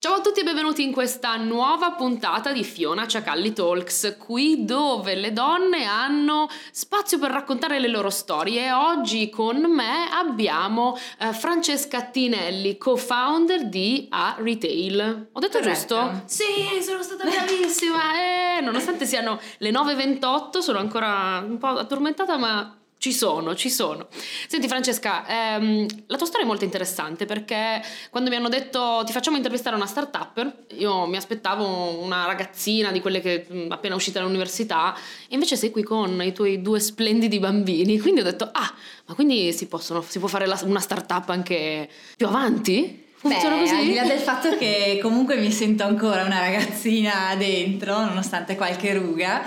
Ciao a tutti e benvenuti in questa nuova puntata di Fiona Ciacalli Talks, qui dove le donne hanno spazio per raccontare le loro storie oggi con me abbiamo eh, Francesca Tinelli, co-founder di A Retail. Ho detto Corretto. giusto? Sì, sono stata bravissima! eh, nonostante siano le 9.28 sono ancora un po' addormentata ma ci sono, ci sono. Senti Francesca, ehm, la tua storia è molto interessante perché quando mi hanno detto ti facciamo intervistare una start-up, io mi aspettavo una ragazzina di quelle che mh, appena uscita dall'università e invece sei qui con i tuoi due splendidi bambini, quindi ho detto ah, ma quindi si, possono, si può fare la- una start-up anche più avanti? Funziona Beh, così? al di là del fatto che comunque mi sento ancora una ragazzina dentro, nonostante qualche ruga,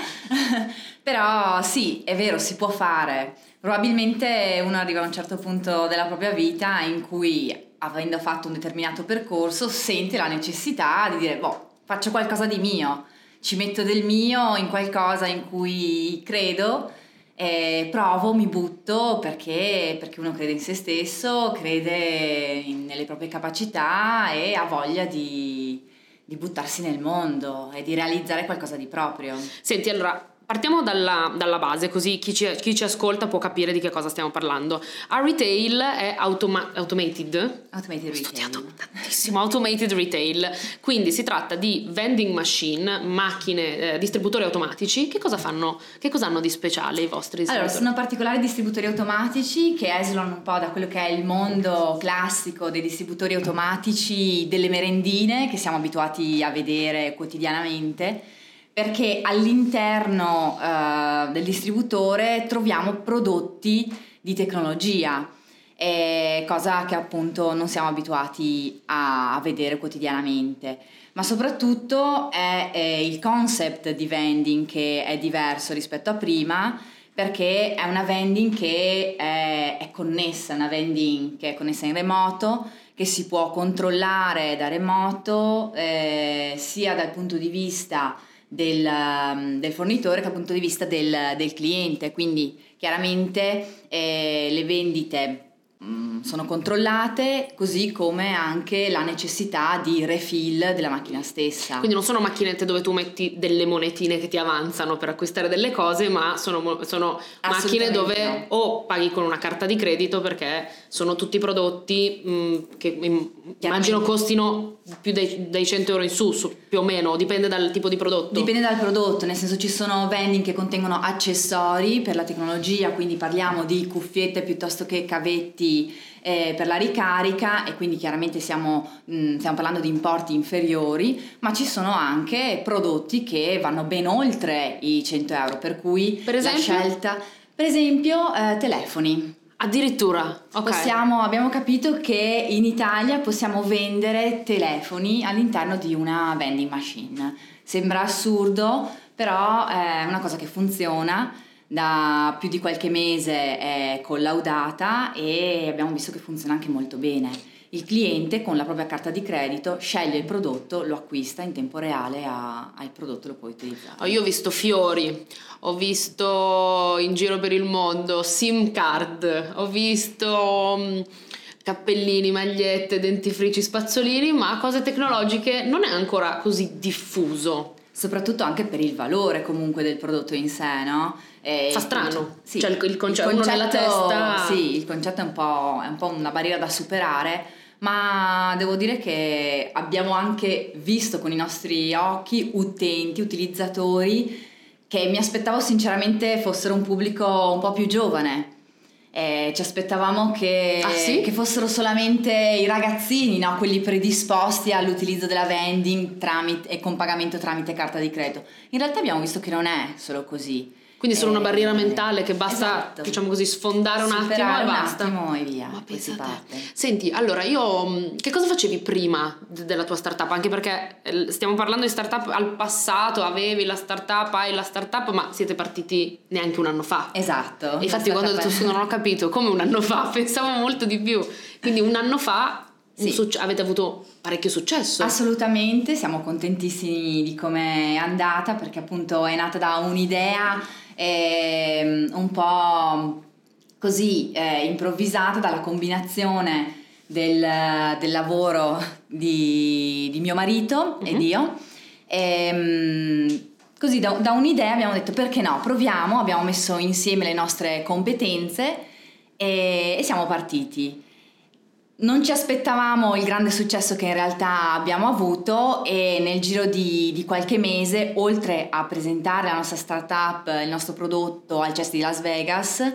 però sì, è vero, si può fare. Probabilmente uno arriva a un certo punto della propria vita in cui, avendo fatto un determinato percorso, sente la necessità di dire, boh, faccio qualcosa di mio, ci metto del mio in qualcosa in cui credo eh, provo, mi butto perché, perché uno crede in se stesso, crede in- nelle proprie capacità e ha voglia di, di buttarsi nel mondo e di realizzare qualcosa di proprio. Senti, allora partiamo dalla, dalla base, così chi ci, chi ci ascolta può capire di che cosa stiamo parlando. A retail è automa- automated. Automated Ho studiato retail. tantissimo automated retail, quindi si tratta di vending machine, macchine, eh, distributori automatici. Che cosa fanno? Che cosa hanno di speciale i vostri Allora, sono particolari distributori automatici che esulano un po' da quello che è il mondo classico dei distributori automatici delle merendine che siamo abituati a vedere quotidianamente, perché all'interno eh, del distributore troviamo prodotti di tecnologia, eh, cosa che appunto non siamo abituati a, vedere quotidianamente. Ma soprattutto è, eh, il concept di vending che è diverso rispetto a prima perché è una vending che è, è connessa, una vending che è connessa in remoto, che si può controllare da remoto eh, sia dal punto di vista del, um, del fornitore che dal punto di vista del, del cliente. Quindi chiaramente eh, le vendite sono controllate, così come anche la necessità di refill della macchina stessa. Quindi non sono macchinette dove tu metti delle monetine che ti avanzano per acquistare delle cose, ma sono, sono macchine dove o paghi con una carta di credito perché sono tutti prodotti mh, che im- immagino costino più dei, dei 100 euro in su, su, più o meno, dipende dal tipo di prodotto. Dipende dal prodotto, nel senso ci sono vending che contengono accessori per la tecnologia, quindi parliamo di cuffiette piuttosto che cavetti eh, per la ricarica e quindi chiaramente siamo, mh, stiamo parlando di importi inferiori, ma ci sono anche prodotti che vanno ben oltre i 100 euro, per cui Per esempio? la scelta, per esempio eh, telefoni. Addirittura, ok. Possiamo- abbiamo capito che in Italia possiamo vendere telefoni all'interno di una vending machine. Sembra assurdo, però è una cosa che funziona. Da più di qualche mese è collaudata e abbiamo visto che funziona anche molto bene. Il cliente con la propria carta di credito sceglie il prodotto, lo acquista in tempo reale, ha, ha il prodotto lo può utilizzare. Oh, io ho visto fiori, ho visto in giro per il mondo SIM card, ho visto mm, cappellini, magliette, dentifrici, spazzolini, ma cose tecnologiche non è ancora così diffuso. soprattutto anche per il valore comunque del prodotto in sé, no? E Fa il strano. sì, Cioè, il- il conce- uno nella testa- Sì, il concetto è un, po', è un po' una barriera da superare, ma devo dire che abbiamo anche visto con i nostri occhi utenti, utilizzatori, che mi aspettavo sinceramente fossero un pubblico un po' più giovane. Eh, ci aspettavamo che, Ah, sì? che fossero solamente i ragazzini, no? quelli predisposti all'utilizzo della vending tramite, e con pagamento tramite carta di credito. In realtà abbiamo visto che non è solo così. Quindi è solo una Eh, barriera mentale che basta, esatto. diciamo così, sfondare un attimo Superare e un basta. attimo e via. Ma pensa. Senti, allora io mh, che cosa facevi prima de- della tua startup? Anche perché eh, stiamo parlando di startup al passato, avevi la startup, hai la startup, ma siete partiti neanche un anno fa. Esatto. E infatti quando ho detto non ho capito, come un anno fa, pensavo molto di più. Quindi un anno fa un Sì. succe- avete avuto parecchio successo. Assolutamente, siamo contentissimi di come è andata perché appunto è nata da un'idea ehm, un po' così eh, improvvisata dalla combinazione del, del lavoro di, di, mio marito uh-huh. ed mhm. io. E, ehm, così da, da, un'idea abbiamo detto perché no, proviamo, abbiamo messo insieme le nostre competenze e, e siamo partiti. Non ci aspettavamo il grande successo che in realtà abbiamo avuto e nel giro di, di, qualche mese, oltre a presentare la nostra startup, il nostro prodotto al CES di Las Vegas,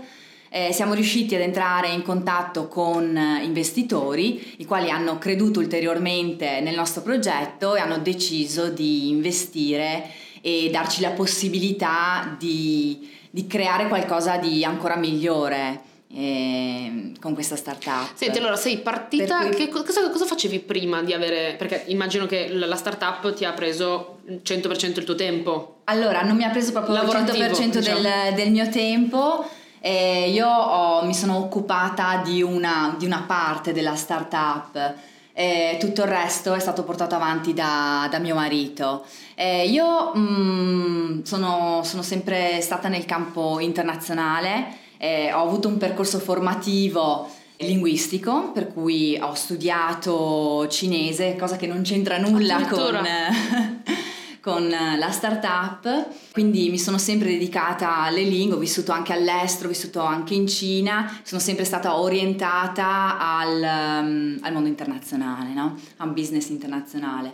eh, siamo riusciti ad entrare in contatto con investitori, i quali hanno creduto ulteriormente nel nostro progetto e hanno deciso di investire e darci la possibilità di, di creare qualcosa di ancora migliore eh, con questa startup. Senti, allora sei partita, cui... cosa, cosa, facevi prima di avere, perché immagino che la startup ti ha preso il 100% il tuo tempo. Allora, non mi ha preso proprio il 100% diciamo. del, del, mio tempo. Eh, io ho, mi sono occupata di una, di una parte della startup. Eh, tutto il resto è stato portato avanti da, da mio marito. Eh, io mh, mm, sono, sono sempre stata nel campo internazionale, eh, ho avuto un percorso formativo linguistico, per cui ho studiato cinese, cosa che non c'entra nulla con, con la startup, quindi mi sono sempre dedicata alle lingue, ho vissuto anche all'estero, ho vissuto anche in Cina, sono sempre stata orientata al, um, al mondo internazionale, no? a un business internazionale.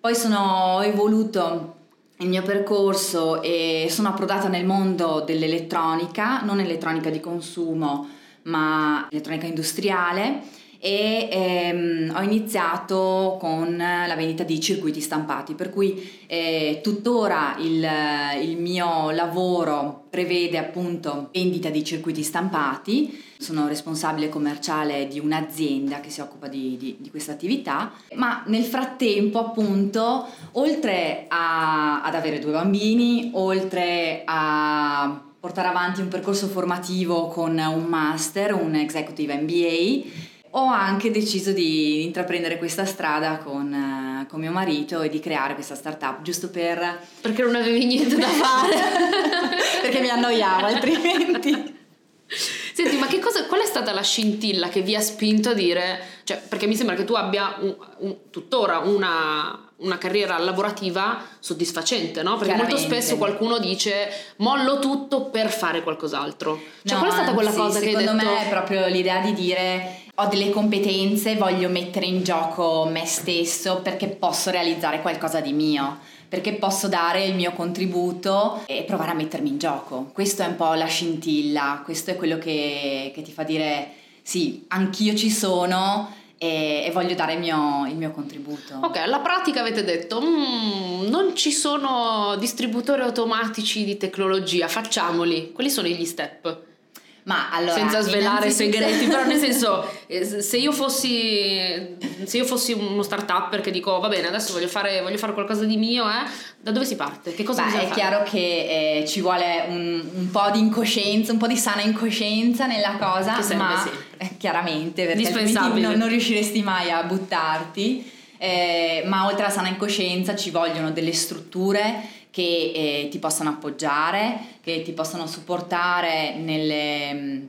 Poi sono evoluto il mio percorso e sono approdata nel mondo dell'elettronica, non elettronica di consumo, ma elettronica industriale e ehm, ho iniziato con la vendita di circuiti stampati, per cui eh, tuttora il, il, mio lavoro prevede appunto vendita di circuiti stampati, sono responsabile commerciale di un'azienda che si occupa di, di, di questa attività, ma nel frattempo appunto oltre a, ad avere due bambini, oltre a portare avanti un percorso formativo con un master, un executive MBA, ho anche deciso di intraprendere questa strada con, uh, con, mio marito e di creare questa startup giusto per... Perché non avevi niente da fare. perché mi annoiavo altrimenti. Senti, ma cosa, qual è stata la scintilla che vi ha spinto a dire, cioè, perché mi sembra che tu abbia un, un, tuttora una, una carriera lavorativa soddisfacente, no? Perché molto spesso qualcuno dice mollo tutto per fare qualcos'altro. Cioè, no, qual è stata quella cosa che hai detto? Secondo me è proprio l'idea di dire ho delle competenze, voglio mettere in gioco me stesso perché posso realizzare qualcosa di mio, perché posso dare il mio contributo e provare a mettermi in gioco. Questo è un po' la scintilla, questo è quello che, che ti fa dire sì, anch'io ci sono e, e voglio dare il mio, il mio, contributo. Ok, alla pratica avete detto mm, non ci sono distributori automatici di tecnologia, facciamoli. Quali sono gli step? Ma allora, senza svelare segreti, però nel senso, eh, se io fossi, se io fossi uno start-upper che dico va bene, adesso voglio fare, voglio fare qualcosa di mio, eh, da dove si parte? Che cosa Beh, bisogna è fare? chiaro che eh, ci vuole un, un, po' di incoscienza, un po' di sana incoscienza nella cosa, che serve, ma sì. chiaramente, perché altrimenti non, non riusciresti mai a buttarti. Eh, ma oltre alla sana incoscienza ci vogliono delle strutture che eh, ti possano appoggiare, che ti possano supportare nelle,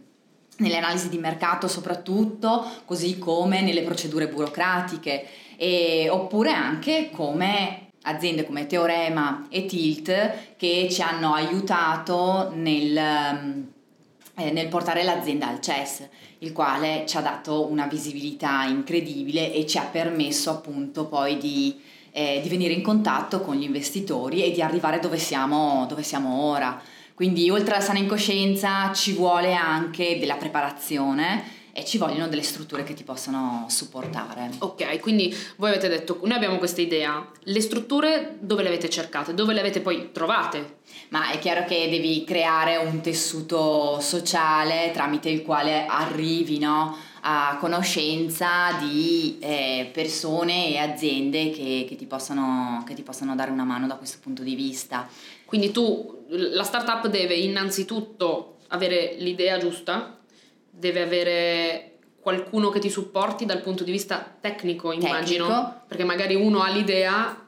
nelle analisi di mercato soprattutto, così come nelle procedure burocratiche, e, oppure anche come aziende come Teorema e Tilt che ci hanno aiutato nel, eh, nel portare l'azienda al CES, il quale ci ha dato una visibilità incredibile e ci ha permesso appunto poi di eh, di venire in contatto con gli investitori e di arrivare dove siamo, dove siamo ora. Quindi oltre alla sana incoscienza ci vuole anche della preparazione e ci vogliono delle strutture che ti possano supportare. Ok, quindi voi avete detto, noi abbiamo questa idea, le strutture dove le avete cercate, dove le avete poi trovate? Ma è chiaro che devi creare un tessuto sociale tramite il quale arrivi no, a conoscenza di eh, persone e aziende che, che, ti possano, che ti possano dare una mano da questo punto di vista. Quindi tu, la startup deve innanzitutto avere l'idea giusta, deve avere qualcuno che ti supporti dal punto di vista tecnico, immagino, tecnico. perché magari uno ha l'idea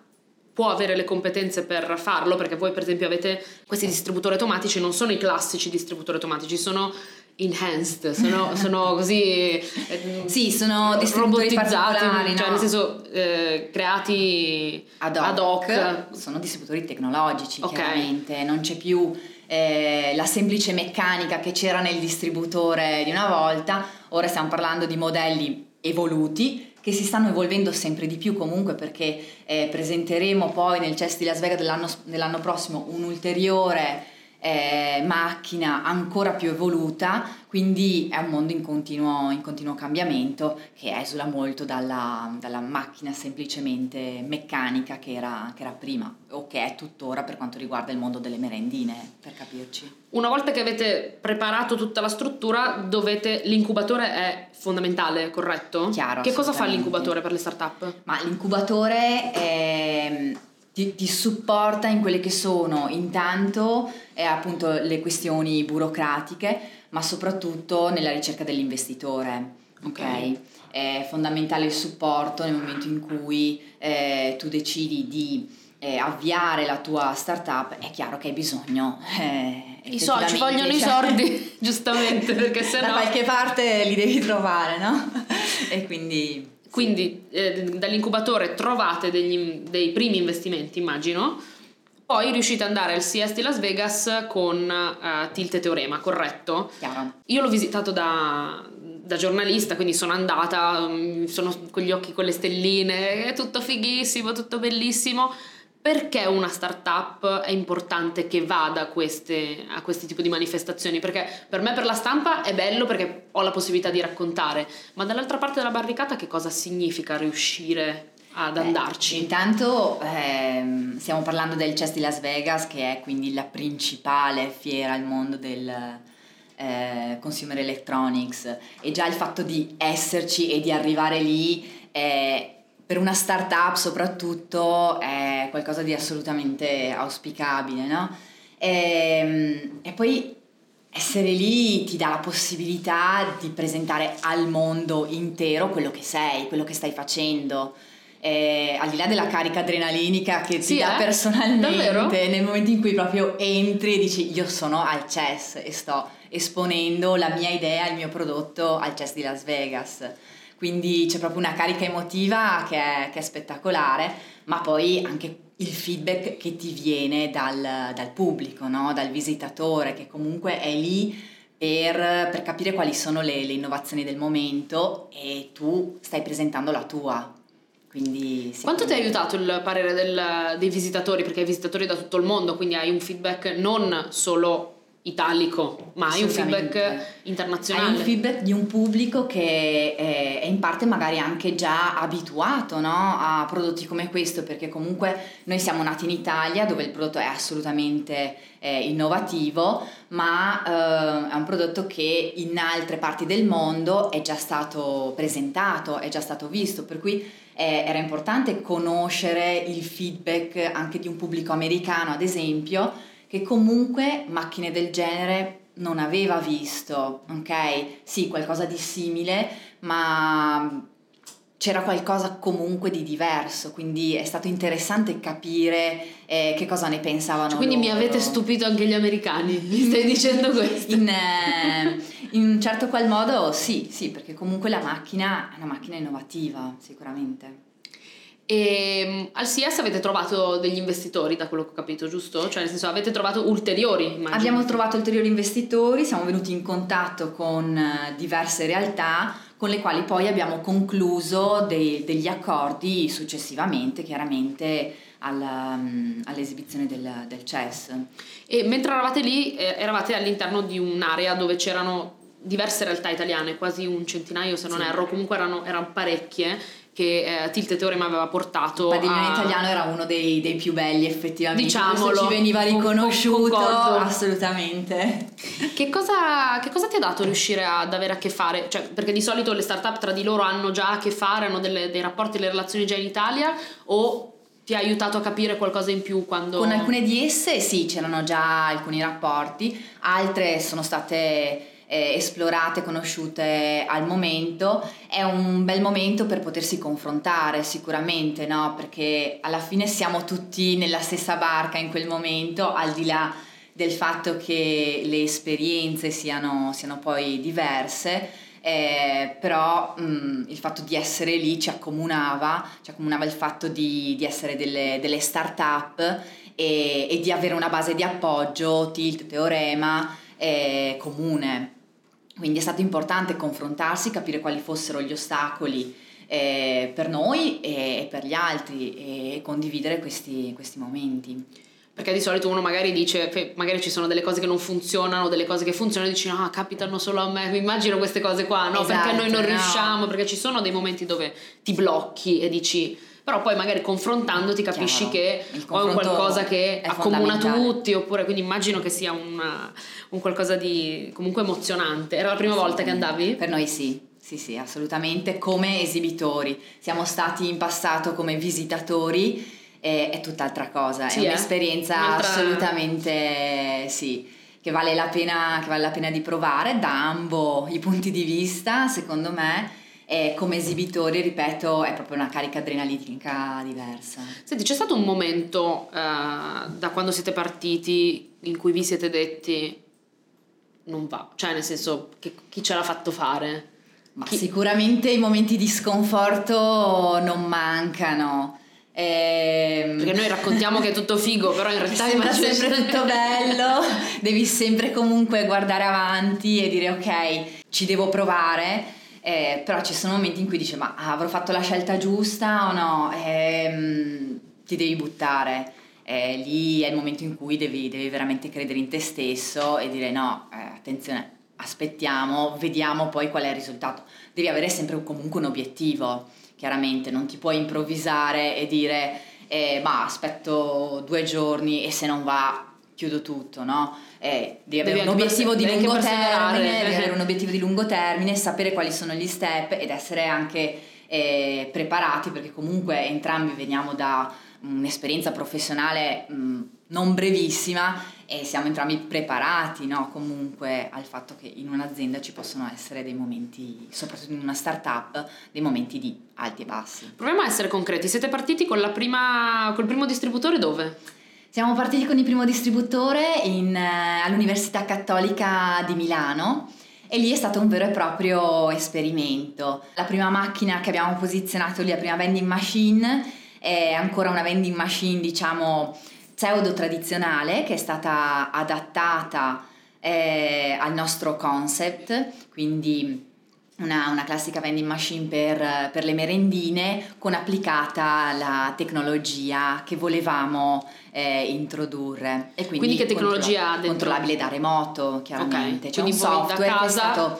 può avere le competenze per farlo, perché voi per esempio avete questi distributori automatici, non sono i classici distributori automatici, sono enhanced, sono, sono così eh, sì, sono distributori particolari, cioè no? nel senso eh, creati ad hoc, ad hoc. sono distributori tecnologici Ok. chiaramente, non c'è più eh, la semplice meccanica che c'era nel distributore di una volta, ora stiamo parlando di modelli evoluti che si stanno evolvendo sempre di più comunque perché eh, presenteremo poi nel CES di Las Vegas dell'anno, dell'anno prossimo un'ulteriore eh, macchina ancora più evoluta, quindi è un mondo in continuo, in continuo cambiamento che esula molto dalla, dalla macchina semplicemente meccanica che era, che era prima o che è tuttora per quanto riguarda il mondo delle merendine, per capirci. Una volta che avete preparato tutta la struttura, dovete l'incubatore è fondamentale, corretto? Chiaro, Che cosa fa l'incubatore per le startup? Ma l'incubatore ehm, ti, ti supporta in quelle che sono intanto eh, appunto le questioni burocratiche, ma soprattutto nella ricerca dell'investitore. Ok? Ok. È fondamentale il supporto nel momento in cui eh, tu decidi di eh, avviare la tua startup, è chiaro che hai bisogno. eh, I soldi, ci vogliono i cioè- soldi, giustamente, perché se da no... qualche parte li devi trovare, no? e quindi Quindi eh, dall'incubatore trovate degli- dei primi investimenti, immagino, poi riuscite ad andare al CS di Las Vegas con eh, Tilt e Teorema, corretto? chiaro. Io l'ho visitato da, da giornalista, quindi sono andata, mm, sono con gli occhi con le stelline, è tutto fighissimo, tutto bellissimo. Perché una startup è importante che vada a queste, a questi tipi di manifestazioni? Perché per me, per la stampa, è bello perché ho la possibilità di raccontare, ma dall'altra parte della barricata che cosa significa riuscire ad Eh, andarci? intanto ehm, stiamo parlando del CES di Las Vegas, che è quindi la principale fiera al mondo del eh, consumer electronics e già il fatto di esserci e di arrivare lì è- per una startup soprattutto è qualcosa di assolutamente auspicabile, no? Ehm, E, poi essere lì ti dà la possibilità di presentare al mondo intero quello che sei, quello che stai facendo. Eh, al di là della carica adrenalinica che ti Sì, dà eh? personalmente Davvero? nel momento in cui proprio entri e dici io sono al CES e sto esponendo la mia idea, il mio prodotto al CES di Las Vegas. Quindi c'è proprio una carica emotiva che è, che è spettacolare, ma poi anche il feedback che ti viene dal, dal pubblico, no? dal visitatore, che comunque è lì per, per capire quali sono le, le innovazioni del momento e tu stai presentando la tua. Quindi, Quanto ti ha aiutato il parere del- dei visitatori? Perché hai visitatori da tutto il mondo, quindi hai un feedback non solo italico, ma hai un feedback Hai internazionale. un feedback di un pubblico che è, è in parte magari anche già abituato no, a prodotti come questo, perché comunque noi siamo nati in Italia dove il prodotto è assolutamente eh, innovativo, ma eh, è un prodotto che in altre parti del mondo è già stato presentato, è già stato visto, per cui eh, era importante conoscere il feedback anche di un pubblico americano, ad esempio, che comunque macchine del genere non aveva visto, ok? Sì, qualcosa di simile, ma c'era qualcosa comunque di diverso, quindi è stato interessante capire eh, che cosa ne pensavano. Cioè, quindi mi loro. avete stupito anche gli americani, mi stai dicendo questo? In, eh, in un certo qual modo sì, sì, perché comunque la macchina è una macchina innovativa, sicuramente. E mm, al CS avete trovato degli investitori, da quello che ho capito, giusto? Cioè, nel senso, avete trovato ulteriori, immagino. Abbiamo trovato ulteriori investitori, siamo venuti in contatto con eh, diverse realtà con le quali poi abbiamo concluso dei- degli accordi successivamente, chiaramente alla, mm, all'esibizione del, del CES. E mentre eravate lì, eh, eravate all'interno di un'area dove c'erano diverse realtà italiane, quasi un centinaio se non Sì. erro, comunque erano, erano parecchie che eh, Tilt Teorema aveva portato Il padiglione a... italiano era uno dei, dei più belli effettivamente, Diciamolo. Questo ci veniva Con- con- riconosciuto concordo. assolutamente. Che cosa, che cosa ti ha dato riuscire ad avere a che fare? Cioè, perché di solito le startup tra di loro hanno già a che fare, hanno delle- dei rapporti, delle relazioni già in Italia o ti ha aiutato a capire qualcosa in più quando... Con alcune di esse sì, c'erano già alcuni rapporti, altre sono state eh, esplorate, conosciute al momento. È un bel momento per potersi confrontare sicuramente, no? Perché alla fine siamo tutti nella stessa barca in quel momento, al di là del fatto che le esperienze siano, siano poi diverse. Eh, però mh, mm, il fatto di essere lì ci accomunava, ci accomunava il fatto di, di essere delle, delle start-up e, e, di avere una base di appoggio, tilt, teorema eh, comune. Quindi è stato importante confrontarsi, capire quali fossero gli ostacoli eh, per noi e, per gli altri e condividere questi, questi momenti. Perché di solito uno magari dice, magari ci sono delle cose che non funzionano, delle cose che funzionano e dici no, capitano solo a me, mi immagino queste cose qua, no? Esatto, perché noi non no. riusciamo, perché ci sono dei momenti dove ti blocchi e dici però poi magari confrontandoti capisci Chiaro. che ho un qualcosa che accomuna tutti, oppure quindi immagino che sia una, un qualcosa di comunque emozionante. Era la prima sì, volta che andavi? Per noi sì. Sì, sì, assolutamente, come esibitori. Siamo stati in passato come visitatori, e è tutt'altra cosa, sì, è eh? un'esperienza Un'altra... assolutamente sì, che vale, pena, che vale la pena di provare da ambo i punti di vista, secondo me e come esibitori, ripeto, è proprio una carica adrenalitica diversa. Senti, c'è stato un momento uh, da quando siete partiti in cui vi siete detti non va, cioè nel senso che chi ce l'ha fatto fare? Ma chi... sicuramente i momenti di sconforto non mancano. Ehm... Perché noi raccontiamo che è tutto figo, però in realtà sembra sempre tutto bello, devi sempre comunque guardare avanti e dire ok, ci devo provare eh, però ci sono momenti in cui dici ma avrò fatto la scelta giusta o no? Eh, ti devi buttare. Eh, lì è il momento in cui devi, devi, veramente credere in te stesso e dire no, eh, attenzione, aspettiamo, vediamo poi qual è il risultato. Devi avere sempre comunque un obiettivo, chiaramente, non ti puoi improvvisare e dire eh, ma aspetto due giorni e se non va chiudo tutto, no? Eh, devi avere devi un obiettivo di lungo termine, devi avere un obiettivo di lungo termine, sapere quali sono gli step ed essere anche eh, preparati perché comunque entrambi veniamo da un'esperienza professionale mh, non brevissima e siamo entrambi preparati no? comunque al fatto che in un'azienda ci possono essere dei momenti, soprattutto in una startup, dei momenti di alti e bassi. Proviamo a essere concreti, siete partiti con la prima, col primo distributore dove? Siamo partiti con il primo distributore in, eh, all'Università Cattolica di Milano e lì è stato un vero e proprio esperimento. La prima macchina che abbiamo posizionato lì, la prima vending machine, è ancora una vending machine diciamo pseudo tradizionale che è stata adattata eh, al nostro concept, quindi una, una, classica vending machine per, per, le merendine con applicata la tecnologia che volevamo eh, introdurre. E quindi, quindi che tecnologia ha dentro? Controllabile da remoto, chiaramente. Okay. C'è quindi un software casa... Stato,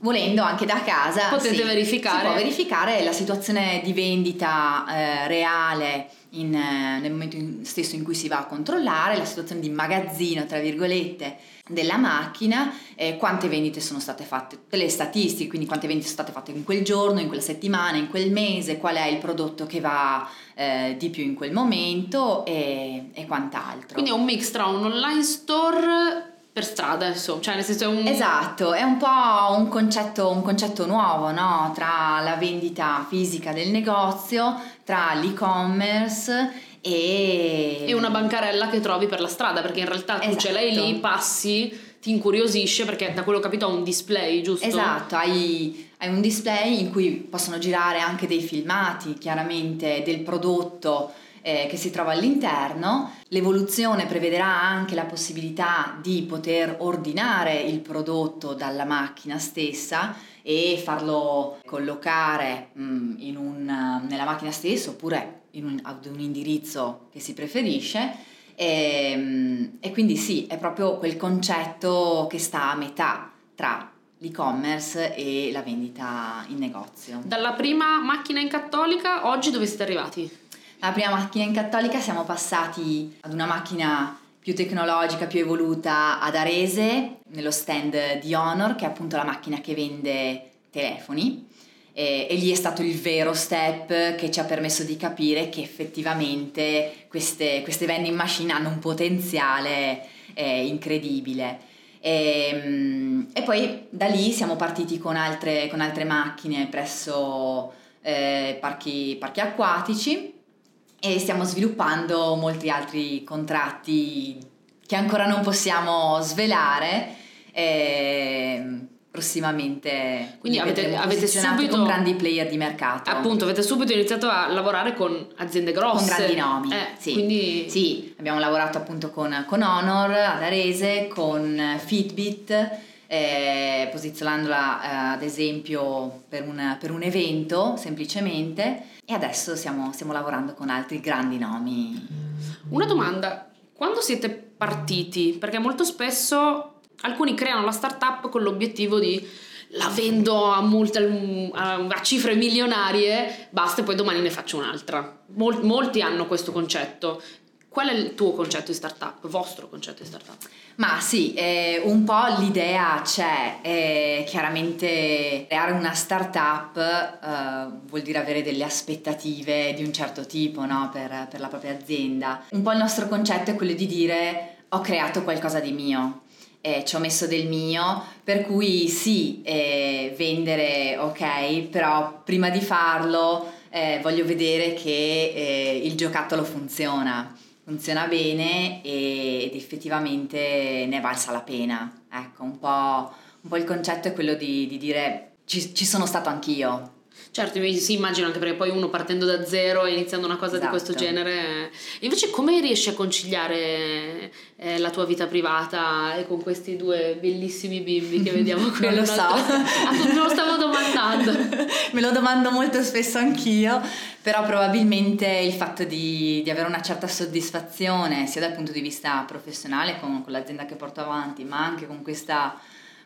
volendo anche da casa potete sì, verificare. Si può verificare la situazione di vendita eh, reale in, eh, nel momento in, stesso in cui si va a controllare, la situazione di magazzino, tra virgolette, della macchina, eh, quante vendite sono state fatte, le statistiche, quindi quante vendite sono state fatte in quel giorno, in quella settimana, in quel mese, qual è il prodotto che va eh, di più in quel momento e, e, quant'altro. Quindi è un mix tra un online store per strada, insomma, cioè nel senso è un... Esatto, è un po' un concetto, un concetto nuovo, no? Tra la vendita fisica del negozio, tra l'e-commerce e... e una bancarella che trovi per la strada, perché in realtà tu esatto. ce l'hai lì, passi, ti incuriosisce perché da quello che ho capito ha un display, giusto? Esatto, hai, hai, un display in cui possono girare anche dei filmati, chiaramente, del prodotto eh, che si trova all'interno. L'evoluzione prevederà anche la possibilità di poter ordinare il prodotto dalla macchina stessa e farlo collocare mh, mm, un, nella macchina stessa oppure un, ad un indirizzo che si preferisce e, ehm, e quindi sì, è proprio quel concetto che sta a metà tra l'e-commerce e la vendita in negozio. Dalla prima macchina in cattolica, oggi dove siete arrivati? La prima macchina in cattolica siamo passati ad una macchina più tecnologica, più evoluta ad Arese, nello stand di Honor, che è appunto la macchina che vende telefoni e, e, lì è stato il vero step che ci ha permesso di capire che effettivamente queste, queste vending machine hanno un potenziale eh, incredibile. E, ehm, e, poi da lì siamo partiti con altre, con altre macchine presso eh, parchi, parchi acquatici e stiamo sviluppando molti altri contratti che ancora non possiamo svelare. Eh, prossimamente quindi avete, avete subito con grandi player di mercato. Appunto avete subito iniziato a lavorare con aziende grosse. Con grandi nomi eh, sì. Quindi... sì abbiamo lavorato appunto con, con Honor ad Arese con Fitbit eh, posizionandola eh, ad esempio per un, per un, evento semplicemente. E adesso stiamo, stiamo lavorando con altri grandi nomi. Una domanda quando siete partiti? Perché molto spesso Alcuni creano la startup con l'obiettivo di la vendo a, multe, a, cifre milionarie, basta e poi domani ne faccio un'altra. Mol, molti hanno questo concetto. Qual è il tuo concetto di startup, vostro concetto di startup? Ma sì, eh, un po' l'idea c'è, eh, chiaramente creare una startup eh, vuol dire avere delle aspettative di un certo tipo no? per, per la propria azienda. Un po' il nostro concetto è quello di dire ho creato qualcosa di mio eh, ci ho messo del mio, per cui sì, eh, vendere ok, però prima di farlo eh, voglio vedere che eh, il giocattolo funziona, funziona bene ed effettivamente ne valsa la pena. Ecco, un po', un po il concetto è quello di, di dire ci, ci sono stato anch'io, Certo, si immagino anche perché poi uno partendo da zero e iniziando una cosa esatto. di questo genere. Invece, come riesci a conciliare eh, la tua vita privata e con questi due bellissimi bimbi che vediamo qui? Me lo so. Ah, me lo stavo domandando. Me lo domando molto spesso anch'io, però probabilmente il fatto di, di, avere una certa soddisfazione, sia dal punto di vista professionale con, con l'azienda che porto avanti, ma anche con questa,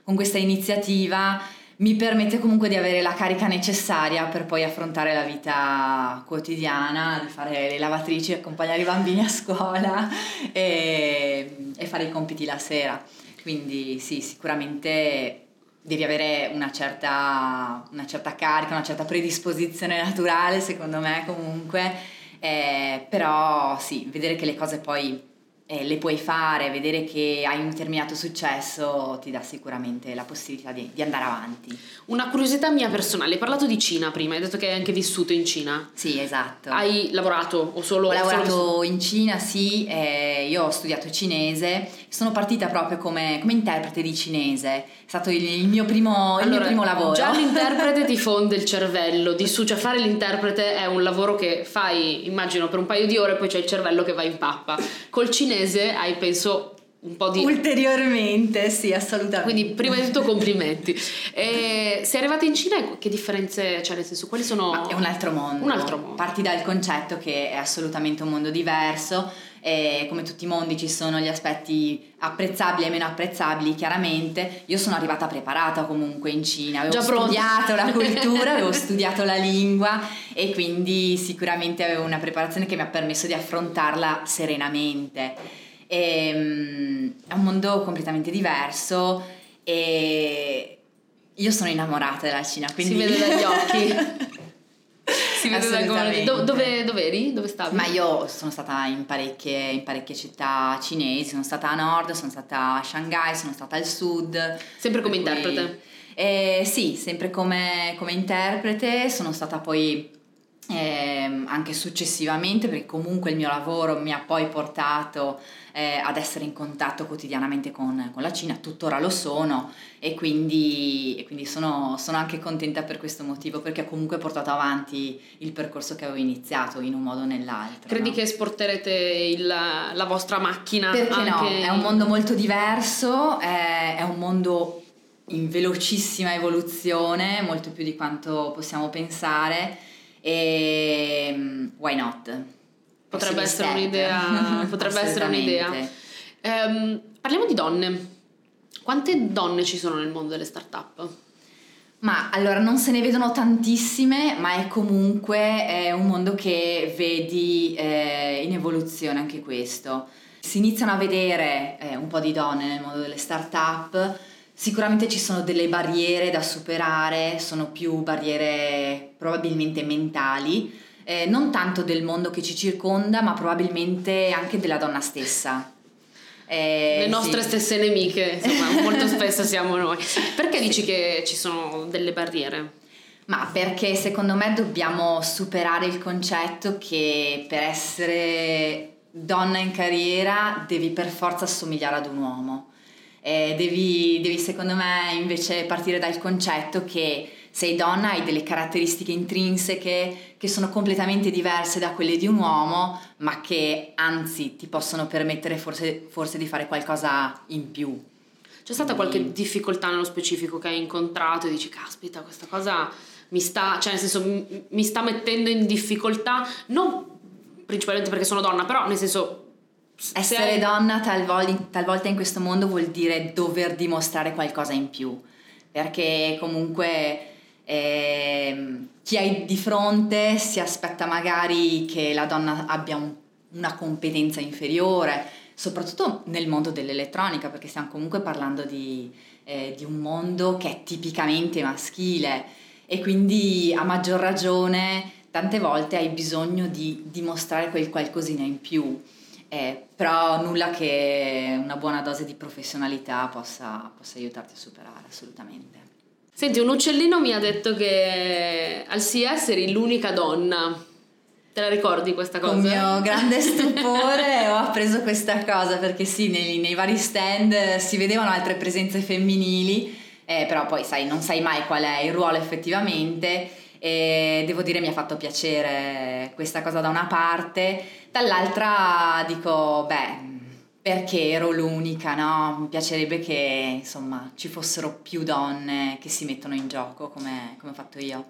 con questa iniziativa mi permette comunque di avere la carica necessaria per poi affrontare la vita quotidiana, di fare le lavatrici, accompagnare i bambini a scuola e, e fare i compiti la sera. Quindi sì, sicuramente devi avere una certa, una certa carica, una certa predisposizione naturale, secondo me comunque, eh, però sì, vedere che le cose poi eh, le puoi fare, vedere che hai un determinato successo ti dà sicuramente la possibilità di, di, andare avanti. Una curiosità mia personale, hai parlato di Cina prima, hai detto che hai anche vissuto in Cina. Sì, esatto. Hai lavorato o solo... Ho lavorato solo... in Cina, sì, eh, io ho studiato cinese, sono partita proprio come, come interprete di cinese, è stato il, il, mio, primo, il mio, primo, lavoro. Già l'interprete ti fonde il cervello, di su, cioè fare l'interprete è un lavoro che fai, immagino, per un paio di ore e poi c'è il cervello che va in pappa. Col cinese hai penso un po' di... Ulteriormente, sì, assolutamente. Quindi prima di tutto complimenti. E sei arrivata in Cina, che differenze c'è? Nel senso, quali sono... Ma è un altro mondo. Un altro mondo. Parti dal concetto che è assolutamente un mondo diverso e come tutti i mondi ci sono gli aspetti apprezzabili e meno apprezzabili chiaramente. Io sono arrivata preparata comunque in Cina, avevo Già studiato la cultura, avevo studiato la lingua e quindi sicuramente avevo una preparazione che mi ha permesso di affrontarla serenamente. E, um, è un mondo completamente diverso e io sono innamorata della Cina, quindi... Si vede dagli occhi. si vede dal come... Do, dove, dove eri? Dove stavi? Ma io sono stata in parecchie, in parecchie città cinesi, sono stata a nord, sono stata a Shanghai, sono stata al sud. Sempre come interprete? eh, sì, sempre come, come interprete, sono stata poi eh, anche successivamente perché comunque il mio lavoro mi ha poi portato eh, ad essere in contatto quotidianamente con, con, la Cina, tuttora lo sono e quindi, e quindi sono, sono, anche contenta per questo motivo perché ho comunque portato avanti il percorso che avevo iniziato in un modo o nell'altro. Credi no? che esporterete il, la vostra macchina? Perché anche... no, è un mondo molto diverso, è, è un mondo in velocissima evoluzione, molto più di quanto possiamo pensare e mm, why not? Potrebbe essere un'idea. Potrebbe essere un'idea. Um, parliamo di donne. Quante donne ci sono nel mondo delle start-up? Ma allora non se ne vedono tantissime, ma è comunque è un mondo che vedi eh, in evoluzione anche questo. Si iniziano a vedere eh, un po' di donne nel mondo delle start-up Sicuramente ci sono delle barriere da superare, sono più barriere probabilmente mentali, eh, non tanto del mondo che ci circonda, ma probabilmente anche della donna stessa. Eh, Le nostre sì. stesse nemiche, insomma, molto spesso siamo noi. Perché dici sì. che ci sono delle barriere? Ma perché secondo me dobbiamo superare il concetto che per essere donna in carriera devi per forza assomigliare ad un uomo. Eh, devi, devi, secondo me, invece partire dal concetto che sei donna, hai delle caratteristiche intrinseche che sono completamente diverse da quelle di un uomo, ma che anzi ti possono permettere forse, forse di fare qualcosa in più. C'è stata qualche difficoltà nello specifico che hai incontrato e dici, caspita, questa cosa mi sta, cioè nel senso, mi sta mettendo in difficoltà, non principalmente perché sono donna, però nel senso... Essere hai... donna talvolta, talvolta in questo mondo vuol dire dover dimostrare qualcosa in più, perché comunque eh, chi hai di fronte si aspetta magari che la donna abbia un, una competenza inferiore, soprattutto nel mondo dell'elettronica, perché stiamo comunque parlando di, eh, di un mondo che è tipicamente maschile e quindi a maggior ragione tante volte hai bisogno di dimostrare quel qualcosina in più. Eh, però nulla che una buona dose di professionalità possa, possa aiutarti a superare, assolutamente. Senti, un uccellino mi ha detto che al CS eri l'unica donna. Te la ricordi questa cosa? Con mio grande stupore ho appreso questa cosa perché sì, nei, nei, vari stand si vedevano altre presenze femminili, eh, però poi sai, non sai mai qual è il ruolo effettivamente e devo dire mi ha fatto piacere questa cosa da una parte, dall'altra dico, beh, perché ero l'unica, no? Mi piacerebbe che insomma ci fossero più donne che si mettono in gioco come, come ho fatto io.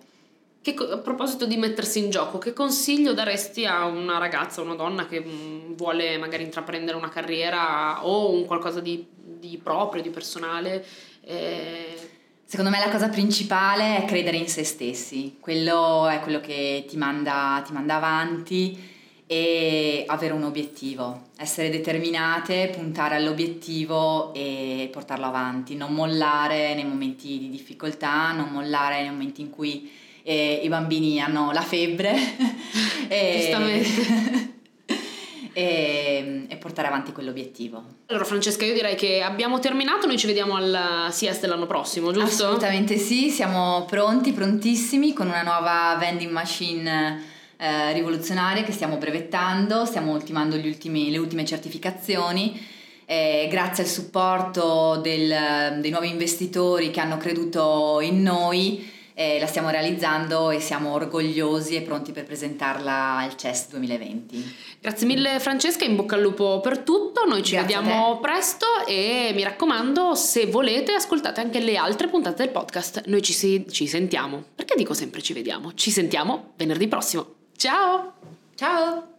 Che, a proposito di mettersi in gioco, che consiglio daresti a una ragazza, una donna che mm, vuole magari intraprendere una carriera o un qualcosa di, di proprio, di personale? Eh... Secondo me la cosa principale è credere in se stessi, quello è quello che ti manda, ti manda avanti e avere un obiettivo, essere determinate, puntare all'obiettivo e portarlo avanti, non mollare nei momenti di difficoltà, non mollare nei momenti in cui eh, i bambini hanno la febbre. E, e, e, portare avanti quell'obiettivo. Allora Francesca, io direi che abbiamo terminato, noi ci vediamo al CS dell'anno prossimo, giusto? Assolutamente sì, siamo pronti, prontissimi con una nuova vending machine eh, rivoluzionaria che stiamo brevettando, stiamo ultimando ultimi, le ultime certificazioni. Eh, grazie al supporto del, dei nuovi investitori che hanno creduto in noi, eh, la stiamo realizzando e siamo orgogliosi e pronti per presentarla al CES 2020. Grazie mille Francesca, in bocca al lupo per tutto, noi ci Grazie vediamo presto e mi raccomando se volete ascoltate anche le altre puntate del podcast, noi ci, si, ci sentiamo, perché dico sempre ci vediamo, ci sentiamo venerdì prossimo. Ciao! Ciao!